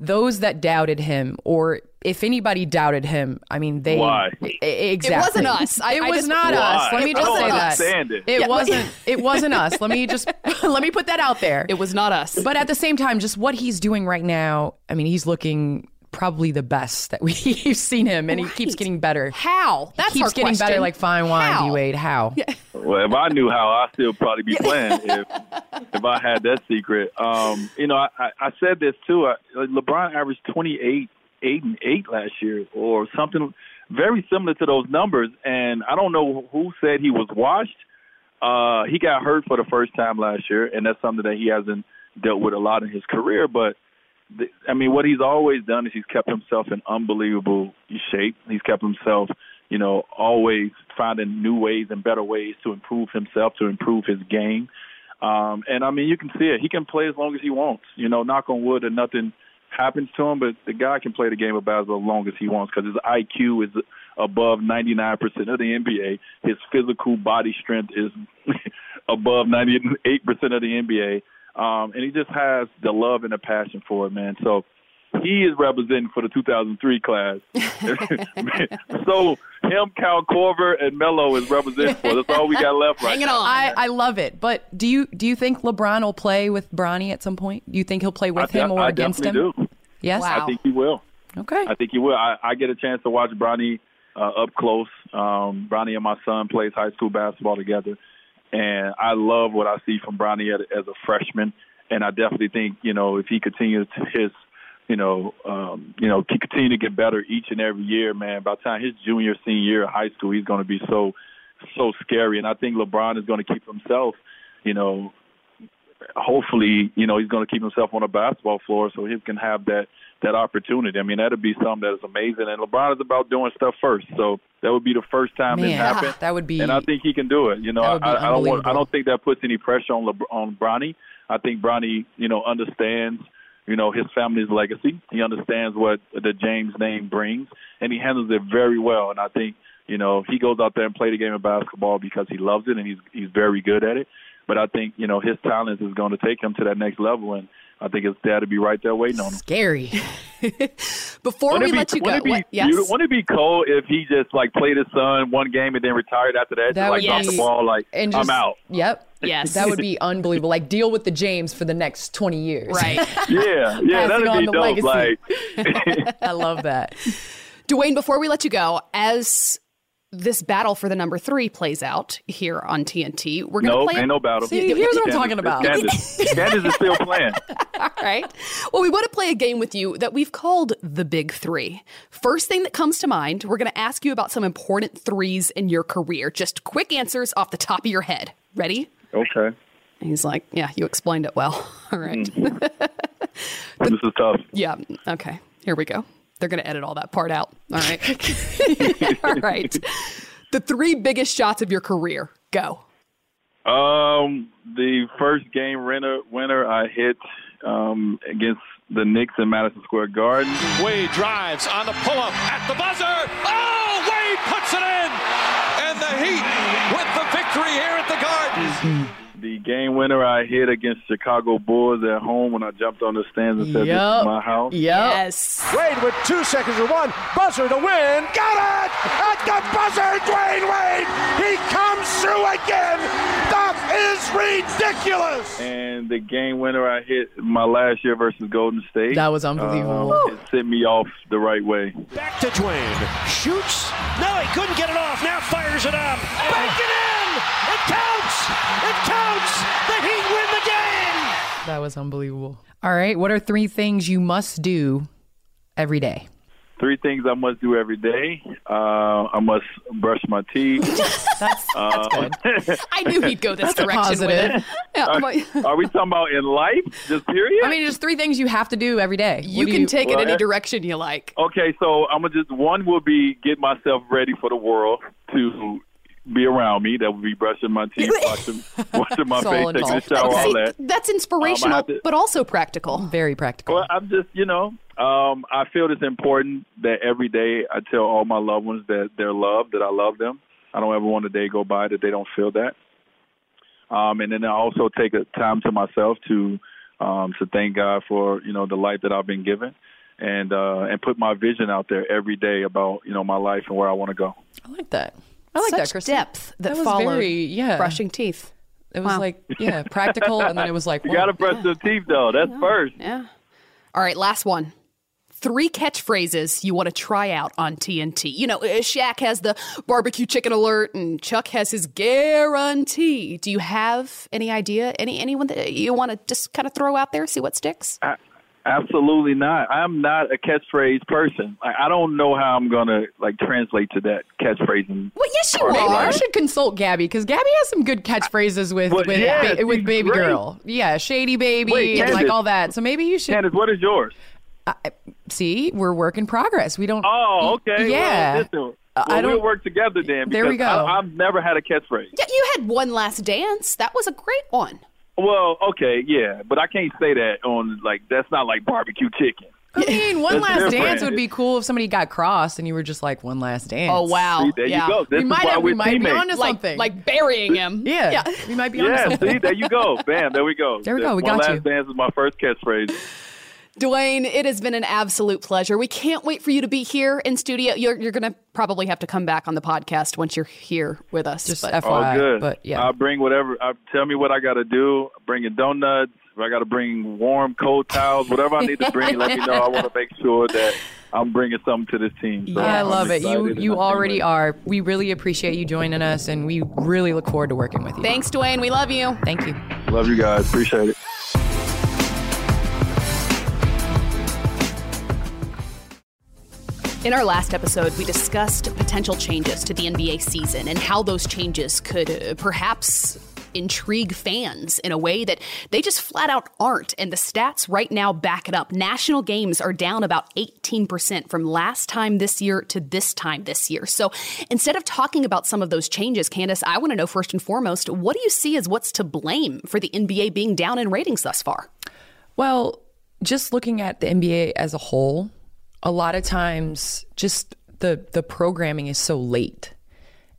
those that doubted him or if anybody doubted him, I mean, they why exactly. It wasn't us. I, it I was just, not why? us. Let me just say that. It, it yeah. wasn't. It wasn't us. Let me just <laughs> let me put that out there. It was not us. But at the same time, just what he's doing right now. I mean, he's looking probably the best that we've <laughs> seen him, and right. he keeps getting better. How? That's he keeps getting question. better like fine wine, D Wade. How? <laughs> Yeah. Well, if I knew how, I'd still probably be <laughs> playing if if I had that secret. Um, you know, I, I said this too. I, LeBron averaged 28, 8 and 8 last year, or something very similar to those numbers. And I don't know who said he was washed. Uh, he got hurt for the first time last year, and that's something that he hasn't dealt with a lot in his career. But I mean, what he's always done is he's kept himself in unbelievable shape. He's kept himself, you know, always finding new ways and better ways to improve himself, to improve his game. Um, and I mean, you can see it. He can play as long as he wants. You know, knock on wood, and nothing happens to him. But the guy can play the game of basketball as long as he wants because his IQ is above 99% of the NBA. His physical body strength is <laughs> above 98% of the NBA. Um, and he just has the love and the passion for it, man. So he is representing for the 2003 class. <laughs> so him, Kyle Korver, and Melo is representing for. That's all we got left right Hang now. on. I, I love it. But do you do you think LeBron will play with Bronny at some point? Do you think he'll play with I him or I against him? Do. Yes, wow. I think he will. Okay, I think he will. I, I get a chance to watch Bronny uh, up close. Um, Bronny and my son plays high school basketball together, and I love what I see from Bronny as, a freshman. And I definitely think you know if he continues to his you know, um, you know, continue to get better each and every year, man. By the time his junior, senior year of high school, he's going to be so, so scary. And I think LeBron is going to keep himself, you know, hopefully, you know, he's going to keep himself on a basketball floor so he can have that that opportunity. I mean, that'd be something that is amazing. And LeBron is about doing stuff first, so that would be the first time Man, it happened. That would be, and I think he can do it. You know, I, I don't want, I don't think that puts any pressure on LeBron, on Bronny. I think Bronny, you know, understands you know, his family's legacy. He understands what the James name brings, and he handles it very well. And I think, you know, he goes out there and play the game of basketball because he loves it and he's he's very good at it. But I think, you know, his talent is going to take him to that next level, and I think his dad to be right there waiting on him. Scary. <laughs> Before Wouldn't we be, let you go, wouldn't it be, what- yes. beautiful- wouldn't it be cool if he just like played his son one game and then retired after that? That just, like would dropped be- the ball, like and I'm out. Yep. Yes. That would be unbelievable. Like deal with the James for the next 20 years. Right. <laughs> <laughs> Yeah, yeah, that'd be dope. legacy. Like, I love that. Dwyane, before we let you go, as this battle for the number three plays out here on TNT, we're going to no, play. ain't no battle. See, here's what I'm talking about. Candace, Candace is still playing. <laughs> All right. Well, we want to play a game with you that we've called the Big Three. First thing that comes to mind, we're going to ask you about some important threes in your career. Just quick answers off the top of your head. Ready? Okay, he's like, Yeah, you explained it well. <laughs> All right. Hmm. this is tough. <laughs> Yeah. Okay. Here we go. They're going to edit all that part out. All right. <laughs> all right. The three biggest shots of your career. Go. Um, the first game winner, winner I hit um, against the Knicks in Madison Square Garden. Wade drives on the pull up at the buzzer. Oh, Wade puts it in. And the Heat with the victory here at the Garden. The game winner I hit against Chicago Bulls at home when I jumped on the stands and said, "This is my house." Yep. Yes. Wade with two seconds to one. Buzzer to win. Got it! At the buzzer, Dwyane Wade! He comes through again! That is ridiculous! And the game winner I hit my last year versus Golden State. That was unbelievable. Um, it sent me off the right way. Back to Dwyane. Shoots. No, he couldn't get it off. Now fires it up. Bank it counts! It counts! The Heat win the game! That was unbelievable. All right. What are three things you must do every day? Three things I must do every day. Uh, I must brush my teeth. <laughs> That's, Uh, <laughs> I knew he'd go this That's direction positive. <laughs> Yeah, are, are we talking about in life? Just period? I mean, just three things you have to do every day. you What do can take it any direction you like. Okay, so I'm gonna just one will be get myself ready for the world to be around me. That would be brushing my <laughs> teeth, washing, washing my face, taking a involved. shower, all See, that. that's inspirational, have to- but also practical. Very practical. Well, I'm just, you know, um, I feel it's important that every day I tell all my loved ones that they're loved, that I love them. I don't ever want a day go by that they don't feel that. Um, and then I also take a time to myself to um, to thank God for you know the life that I've been given, and uh, and put my vision out there every day about you know my life and where I want to go. I like that. I like Such that, Kristen. depth that, That was followed very- yeah. brushing teeth. It was Wow. like, yeah, <laughs> practical, and then it was like, You whoa. got to brush the teeth though. That's first. Yeah. All right, last one. Three catchphrases you want to try out on TNT. You know, uh, Shaq has the barbecue chicken alert, and Chuck has his guarantee. Do you have any idea? Any anyone that you want to just kind of throw out there, see what sticks? I, absolutely not. I'm not a catchphrase person. Like, I don't know how I'm gonna like translate to that catchphrase. And, Well, yes, you Maybe are. you should consult Gabby because Gabby has some good catchphrases with Well, with, yeah, ba- with baby great. girl. Yeah, shady baby Wait, and like all that. So maybe you should Candace, what is yours? see. We're work in progress. We don't. Oh, okay. Yeah. Well, listen, Uh, I don't- we'll work together then. There we go. I, I've never had a catchphrase. Yeah, you had one last dance. That was a great one. Well, okay, yeah, but I can't say that on like that's not like barbecue chicken. I mean, <laughs> one last different. dance would be cool if somebody got crossed and you were just like one last dance. Oh wow! See, there yeah. you go. This we might why have, we're we might be teammates. onto Like something. like burying him. <laughs> yeah, yeah. we might be onto Yeah, something. see, there you go. Bam, there we go. <laughs> There we go, we One got last you. dance is my first catchphrase. Dwyane, it has been an absolute pleasure. We can't wait for you to be here in studio. You're, you're going to probably have to come back on the podcast once you're here with us. Just but- FYI. All good. But yeah, I'll bring whatever. I tell me what I got to do. Bringing donuts. If I got to bring warm, cold towels, whatever I need to bring, let me know. I want to make sure that I'm bringing something to this team. So I I'm love it. You you already wait. are. We really appreciate you joining us, and we really look forward to working with you. Thanks, Dwyane. We love you. Thank you. Love you guys. Appreciate it. In our last episode, we discussed potential changes to the NBA season and how those changes could uh, perhaps intrigue fans in a way that they just flat out aren't. And the stats right now back it up. National games are down about 18% from last time this year to this time this year. So instead of talking about some of those changes, Candace, I want to know first and foremost, what do you see as what's to blame for the NBA being down in ratings thus far? Well, just looking at the NBA as a whole, a lot of times just the the programming is so late.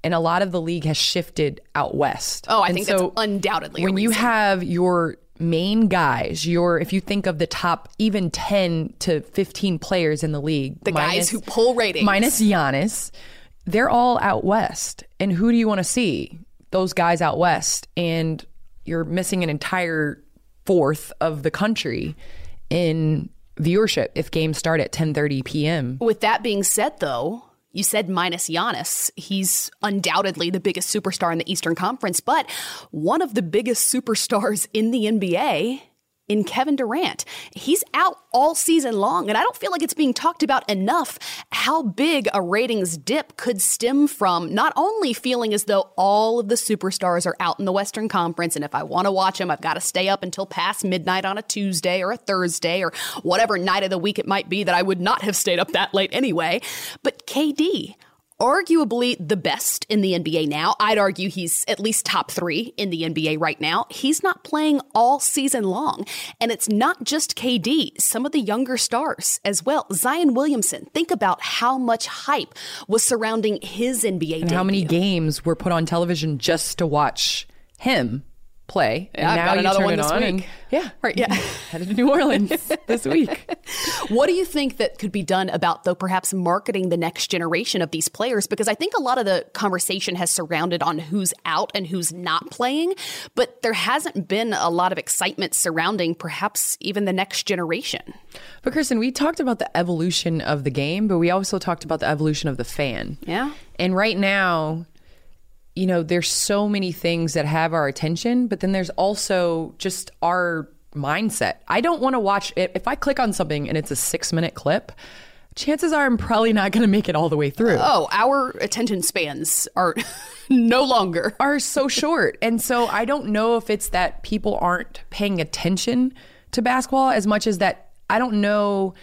And a lot of the league has shifted out west. Oh, I and think so that's undoubtedly when you have your main guys, your if you think of the top even 10 to 15 players in the league, the guys who pull ratings. minus Giannis, they're all out west. And who do you want to see? Those guys out west. And you're missing an entire fourth of the country in viewership if games start at 10:30 p.m. With that being said, though, you said minus Giannis. He's undoubtedly the biggest superstar in the Eastern Conference, but one of the biggest superstars in the NBA in Kevin Durant. He's out all season long, and I don't feel like it's being talked about enough how big a ratings dip could stem from not only feeling as though all of the superstars are out in the Western Conference, and if I want to watch them, I've got to stay up until past midnight on a Tuesday or a Thursday or whatever night of the week it might be that I would not have stayed up that late anyway, but KD arguably the best in the NBA now. I'd argue he's at least top three in the NBA right now. He's not playing all season long. And it's not just KD, some of the younger stars as well. Zion Williamson, think about how much hype was surrounding his NBA And how many games were put on television just to watch him play? And now got you another turn one this on week. yeah, right, yeah. headed to New Orleans <laughs> this week. What do you think that could be done about, though, perhaps marketing the next generation of these players? Because I think a lot of the conversation has surrounded on who's out and who's not playing, but there hasn't been a lot of excitement surrounding perhaps even the next generation. But Kristen, we talked about the evolution of the game, but we also talked about the evolution of the fan. Yeah. And right now, you know, there's so many things that have our attention, but then there's also just our mindset. I don't want to watch it. If I click on something and it's a six minute clip, chances are I'm probably not going to make it all the way through. Oh, our attention spans are <laughs> no longer. Are so short. And so I don't know if it's that people aren't paying attention to basketball as much as that I don't know.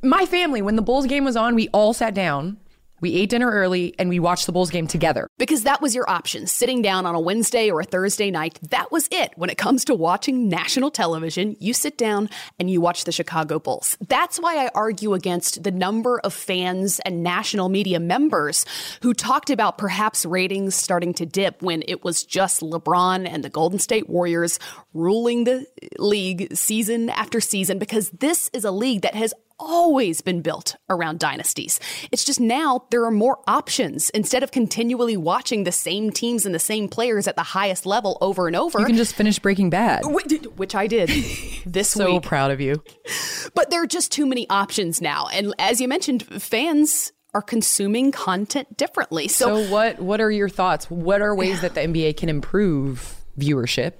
My family, when the Bulls game was on, we all sat down. We ate dinner early and we watched the Bulls game together. Because that was your option. Sitting down on a Wednesday or a Thursday night, that was it. When it comes to watching national television, you sit down and you watch the Chicago Bulls. That's why I argue against the number of fans and national media members who talked about perhaps ratings starting to dip when it was just LeBron and the Golden State Warriors ruling the league season after season, because this is a league that has always been built around dynasties. It's just now there are more options. Instead of continually watching the same teams and the same players at the highest level over and over, You can just finish Breaking Bad. which I did <laughs> this So week. So proud of you. But there are just too many options now. And as you mentioned, fans are consuming content differently. So, So what what are your thoughts? What are ways that the NBA can improve viewership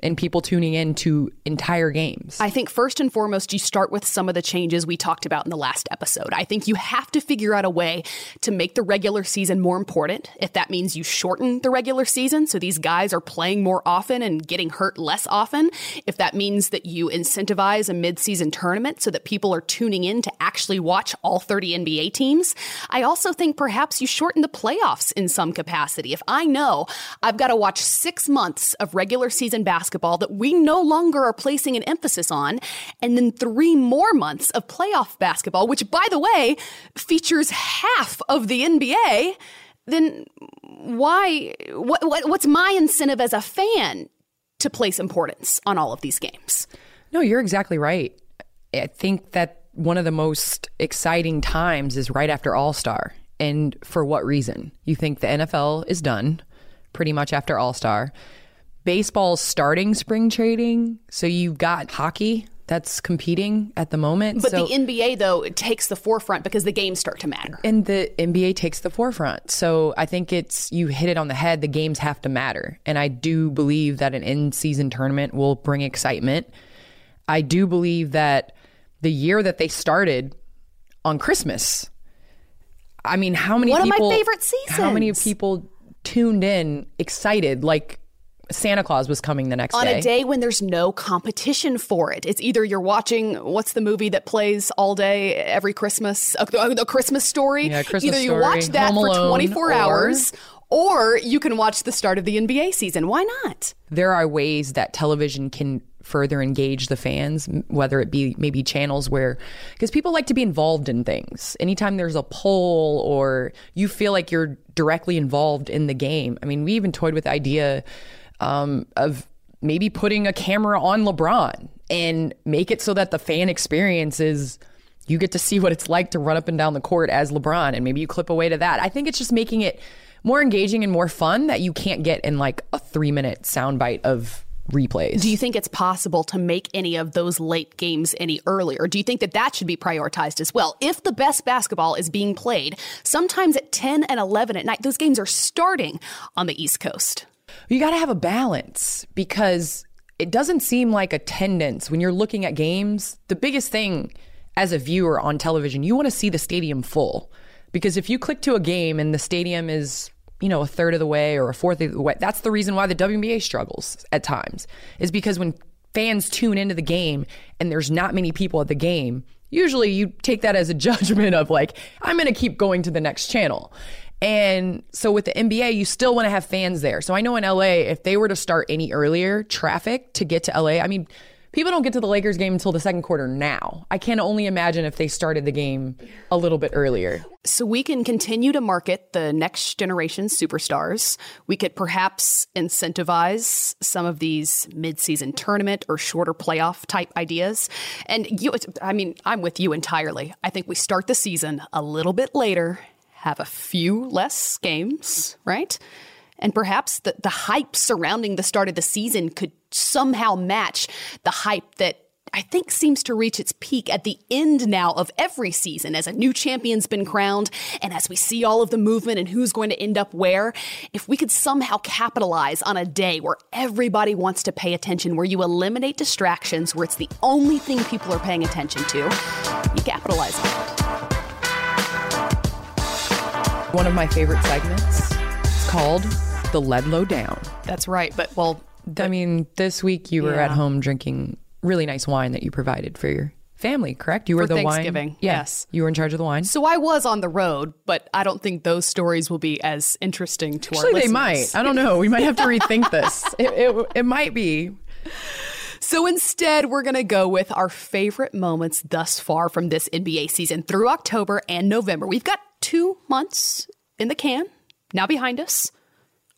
and people tuning in to entire games? I think first and foremost, you start with some of the changes we talked about in the last episode. I think you have to figure out a way to make the regular season more important. If that means you shorten the regular season so these guys are playing more often and getting hurt less often, if that means that you incentivize a midseason tournament so that people are tuning in to actually watch all 30 NBA teams, I also think perhaps you shorten the playoffs in some capacity. If I know I've got to watch six months of regular season basketball that we no longer are placing an emphasis on, and then three more months of playoff basketball, which, by the way, features half of the NBA, then why? What, what, what's my incentive as a fan to place importance on all of these games? No, you're exactly right. I think that one of the most exciting times is right after All Star. And for what reason? You think the NFL is done pretty much after All Star. Baseball's starting spring trading. So you've got hockey that's competing at the moment. But so, the NBA, though, it takes the forefront because the games start to matter. and the NBA takes the forefront. So I think it's you hit it on the head. The games have to matter, and I do believe that an in-season tournament will bring excitement. I do believe that the year that they started on Christmas. I mean, how many One of my people? favorite How many people tuned in, excited, like Santa Claus was coming the next on day? On a day when there's no competition for it. It's either you're watching what's the movie that plays all day every Christmas, uh, the the Christmas story. Yeah, Christmas either you Story, watch that Home for 24 or- hours or you can watch the start of the NBA season. Why not? there are ways that television can further engage the fans, whether it be maybe channels where, because people like to be involved in things. Anytime there's a poll or you feel like you're directly involved in the game. I mean, we even toyed with the idea um, of maybe putting a camera on LeBron and make it so that the fan experience is you get to see what it's like to run up and down the court as LeBron and maybe you clip away to that. I think it's just making it more engaging and more fun that you can't get in like a three minute soundbite of replays. Do you think it's possible to make any of those late games any earlier? Do you think that that should be prioritized as well? If the best basketball is being played, sometimes at 10 and 11 at night, those games are starting on the East Coast. You got to have a balance because it doesn't seem like attendance when you're looking at games. The biggest thing as a viewer on television, you want to see the stadium full. Because if you click to a game and the stadium is, you know, a third of the way or a fourth of the way, that's the reason why the WNBA struggles at times. Is because when fans tune into the game and there's not many people at the game, usually you take that as a <laughs> judgment of like, I'm going to keep going to the next channel. And so with the NBA, you still want to have fans there. So I know in LA, if they were to start any earlier, traffic to get to LA, I mean, people don't get to the Lakers game until the second quarter now. I can only imagine if they started the game a little bit earlier. So we can continue to market the next generation superstars. We could perhaps incentivize some of these midseason tournament or shorter playoff type ideas. And you I mean, I'm with you entirely. I think we start the season a little bit later, have a few less games, right? And perhaps the, the hype surrounding the start of the season could somehow match the hype that I think seems to reach its peak at the end now of every season as a new champion's been crowned and as we see all of the movement and who's going to end up where. If we could somehow capitalize on a day where everybody wants to pay attention, where you eliminate distractions, where it's the only thing people are paying attention to, you capitalize on it. One of my favorite segments is called The Ledlow Down. That's right. But, well, I mean, this week you were at home drinking really nice wine that you provided for your family, correct? You were For the wine. Thanksgiving, Yeah. yes. You were in charge of the wine. So I was on the road, but I don't think those stories will be as interesting to our Actually, they might. I don't know. We might have to rethink <laughs> this. It, it, it might be. So instead, we're going to go with our favorite moments thus far from this NBA season through October and November. We've got two months in the can now behind us.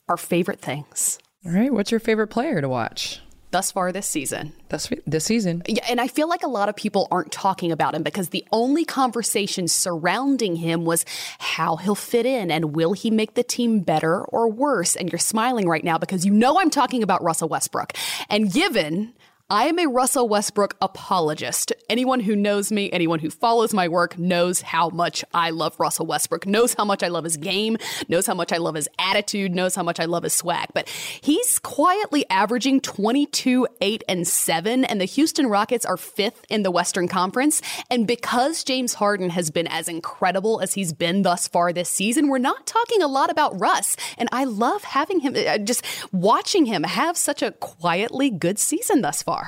Our favorite things All right. What's your favorite player to watch thus far this season. this this season? Yeah, and I feel like a lot of people aren't talking about him because the only conversation surrounding him was how he'll fit in and will he make the team better or worse. And you're smiling right now because you know I'm talking about Russell Westbrook. And given I am a Russell Westbrook apologist. Anyone who knows me, anyone who follows my work knows how much I love Russell Westbrook, knows how much I love his game, knows how much I love his attitude, knows how much I love his swag. But he's quietly averaging 22, 8, and 7, and the Houston Rockets are fifth in the Western Conference. And because James Harden has been as incredible as he's been thus far this season, we're not talking a lot about Russ. And I love having him, uh, just watching him have such a quietly good season thus far.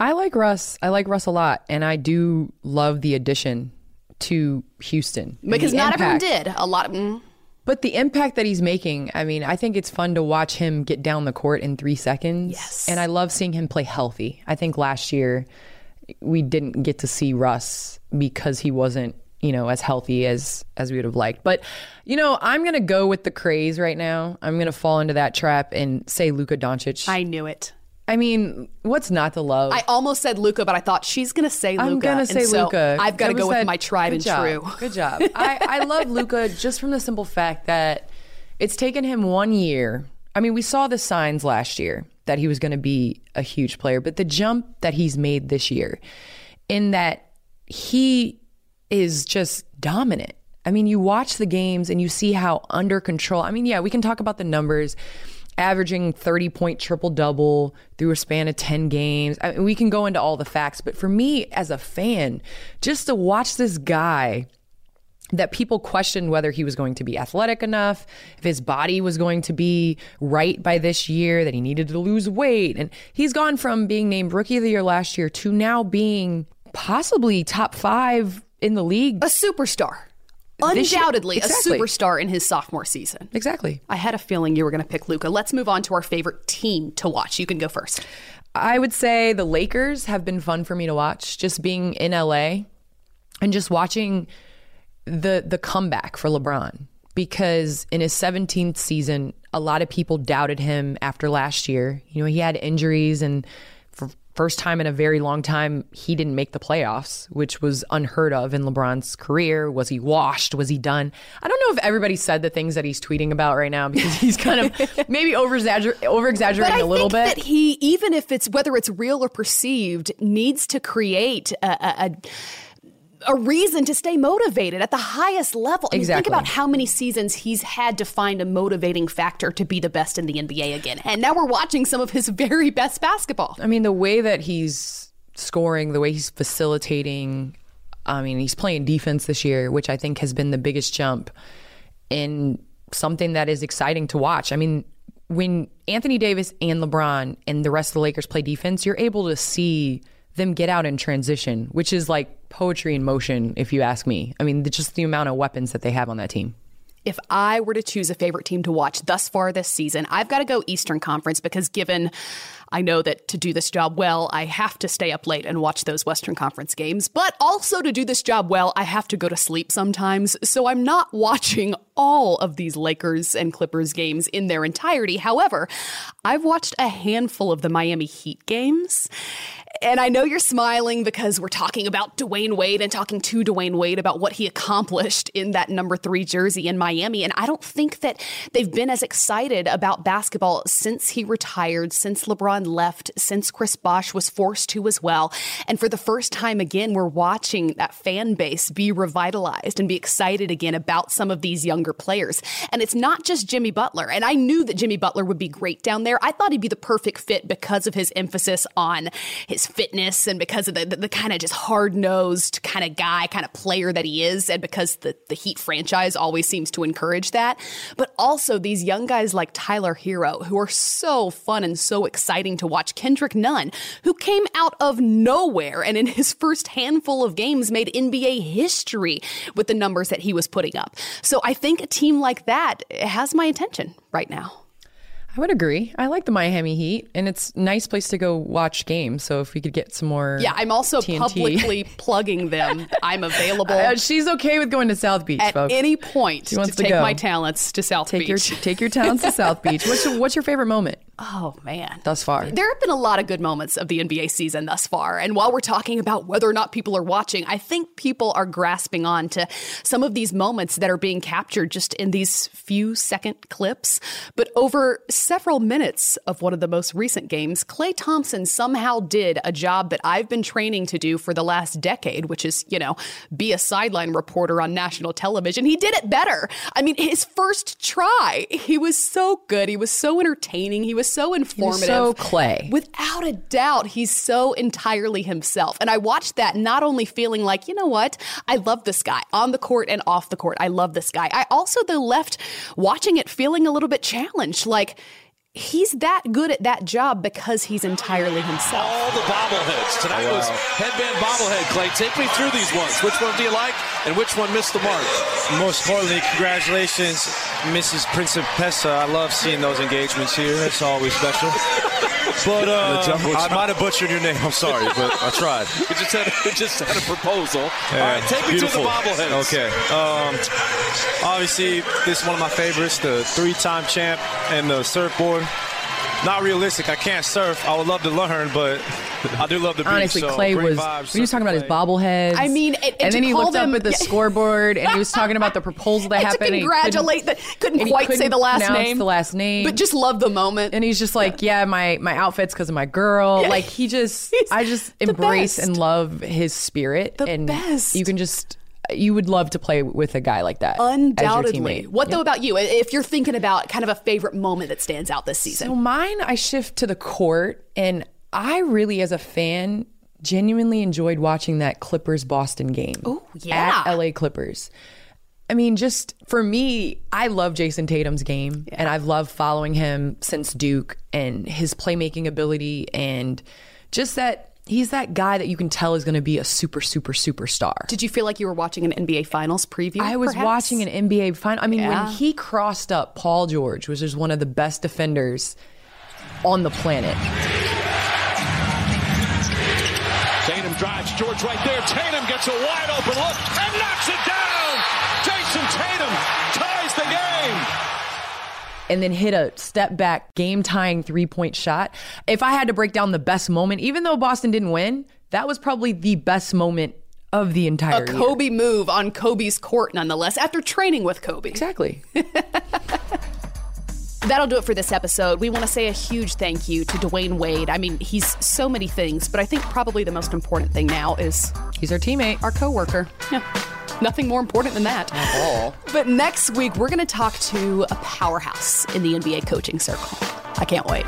I like Russ. I like Russ a lot, and I do love the addition to Houston Because not everyone did. A lot of. Mm, But the impact that he's making, I mean, I think it's fun to watch him get down the court in three seconds. Yes. And I love seeing him play healthy. I think last year we didn't get to see Russ because he wasn't, you know, as healthy as as we would have liked. But, you know, I'm gonna go with the craze right now. I'm gonna fall into that trap and say Luka Doncic. I knew it. I mean, what's not to love? I almost said Luka, but I thought she's going to say Luka. I'm gonna and say so Luka. I've got to go with my tried and job. true. Good job. I, I <laughs> love Luka just from the simple fact that it's taken him one year. I mean, we saw the signs last year that he was going to be a huge player, but the jump that he's made this year, in that he is just dominant. I mean, you watch the games and you see how under control. I mean, yeah, we can talk about the numbers averaging 30 point triple double through a span of 10 games. I mean, we can go into all the facts, but for me as a fan, just to watch this guy that people questioned whether he was going to be athletic enough, if his body was going to be right by this year, that he needed to lose weight. And he's gone from being named rookie of the year last year to now being possibly top five in the league. A superstar. Undoubtedly Exactly. a superstar in his sophomore season. Exactly. I had a feeling you were going to pick Luka. Let's move on to our favorite team to watch. You can go first. I would say the Lakers have been fun for me to watch. Just being in LA and just watching the the comeback for LeBron because in his 17th season, a lot of people doubted him after last year. You know, he had injuries and first time in a very long time, he didn't make the playoffs, which was unheard of in LeBron's career. Was he washed? Was he done? I don't know if everybody said the things that he's tweeting about right now because he's kind of <laughs> maybe over exaggerating a little bit. That he, even if it's whether it's real or perceived, needs to create a, a, a a reason to stay motivated at the highest level. I mean, exactly. think about how many seasons he's had to find a motivating factor to be the best in the NBA again. And now we're watching some of his very best basketball. I mean, the way that he's scoring, the way he's facilitating, I mean, he's playing defense this year, which I think has been the biggest jump in something that is exciting to watch. I mean, when Anthony Davis and LeBron and the rest of the Lakers play defense, you're able to see them get out in transition, which is like poetry in motion, if you ask me. I mean, just the amount of weapons that they have on that team. If I were to choose a favorite team to watch thus far this season, I've got to go Eastern Conference because given I know that to do this job well, I have to stay up late and watch those Western Conference games. But also to do this job well, I have to go to sleep sometimes. So I'm not watching all of these Lakers and Clippers games in their entirety. However, I've watched a handful of the Miami Heat games. And I know you're smiling because we're talking about Dwyane Wade and talking to Dwyane Wade about what he accomplished in that number three jersey in Miami. And I don't think that they've been as excited about basketball since he retired, since LeBron left, since Chris Bosh was forced to as well. And for the first time again, we're watching that fan base be revitalized and be excited again about some of these younger players. And it's not just Jimmy Butler. And I knew that Jimmy Butler would be great down there. I thought he'd be the perfect fit because of his emphasis on his fitness and because of the, the, the kind of just hard nosed kind of guy, kind of player that he is, and because the, the Heat franchise always seems to encourage that. But also these young guys like Tyler Herro, who are so fun and so exciting to watch. Kendrick Nunn, who came out of nowhere and in his first handful of games made NBA history with the numbers that he was putting up. So I think a team like that has my attention right now. I would agree. I like the Miami Heat, and it's a nice place to go watch games. So if we could get some more, yeah, I'm also TNT. publicly <laughs> plugging them. I'm available. Uh, she's okay with going to South Beach at folks. any point She wants to to take go. my talents to South take Beach. your take your talents to South <laughs> Beach. What's your, what's your favorite moment oh man, thus far? There have been a lot of good moments of the NBA season thus far. And while we're talking about whether or not people are watching, I think people are grasping on to some of these moments that are being captured just in these few second clips. But over several minutes of one of the most recent games, Klay Thompson somehow did a job that I've been training to do for the last decade, which is, you know, be a sideline reporter on national television. He did it better. I mean, his first try, he was so good. He was so entertaining. He was so informative. so Klay. Without a doubt, he's so entirely himself. And I watched that not only feeling like, you know what, I love this guy on the court and off the court. I love this guy. I also, though, left watching it feeling a little bit challenged. Like, he's that good at that job because he's entirely himself. All the bobbleheads. Tonight was headband bobblehead. Klay, take me through these ones. Which one do you like and which one missed the mark? Most importantly, congratulations, Mrs. Principessa. I love seeing those engagements here. It's always special. <laughs> But uh, I might have butchered your name. I'm sorry, but I tried. <laughs> We just had, we just had a proposal. Yeah, All right, take me beautiful. through the bobbleheads. Okay. Um, obviously, this is one of my favorites, the three-time champ and the surfboard. Not realistic. I can't surf. I would love to learn, but I do love the beach. Honestly, so Klay great was. vibes, when he was talking about his bobbleheads. I mean, and- and and then he call looked them- up at the <laughs> scoreboard and he was talking about the proposal that And to happened. and congratulate couldn't- the- couldn't quite say couldn't the last name. The last name, But just love the moment. And he's just like, yeah, my my outfit's because of my girl. Yeah. Like he just, I just embrace best. and love his spirit. The and best. You can just, you would love to play with a guy like that. Undoubtedly. What Yeah. though about you? If you're thinking about kind of a favorite moment that stands out this season. So mine, I shift to the court, and I really, as a fan, genuinely enjoyed watching that Clippers Boston game. Oh yeah. at LA Clippers. I mean, just for me, I love Jayson Tatum's game, and I've loved following him since Duke and his playmaking ability, and just that he's that guy that you can tell is going to be a super, super, superstar. Did you feel like you were watching an NBA Finals preview? I was perhaps? watching an NBA final. I mean, Yeah. when he crossed up Paul George, which is one of the best defenders on the planet. Tatum drives. George right there. Tatum gets a wide open look and knocks it down. Jayson Tatum ties the game and then hit a step back game tying three point shot. If I had to break down the best moment, even though Boston didn't win, that was probably the best moment of the entire a Kobe year. move on Kobe's court, nonetheless, after training with Kobe. Exactly. <laughs> That'll do it for this episode. We want to say a huge thank you to Dwyane Wade. I mean, he's so many things, but I think probably the most important thing now is he's our teammate, our coworker. Yeah. Nothing more important than that. At all. But next week, we're going to talk to a powerhouse in the NBA coaching circle. I can't wait.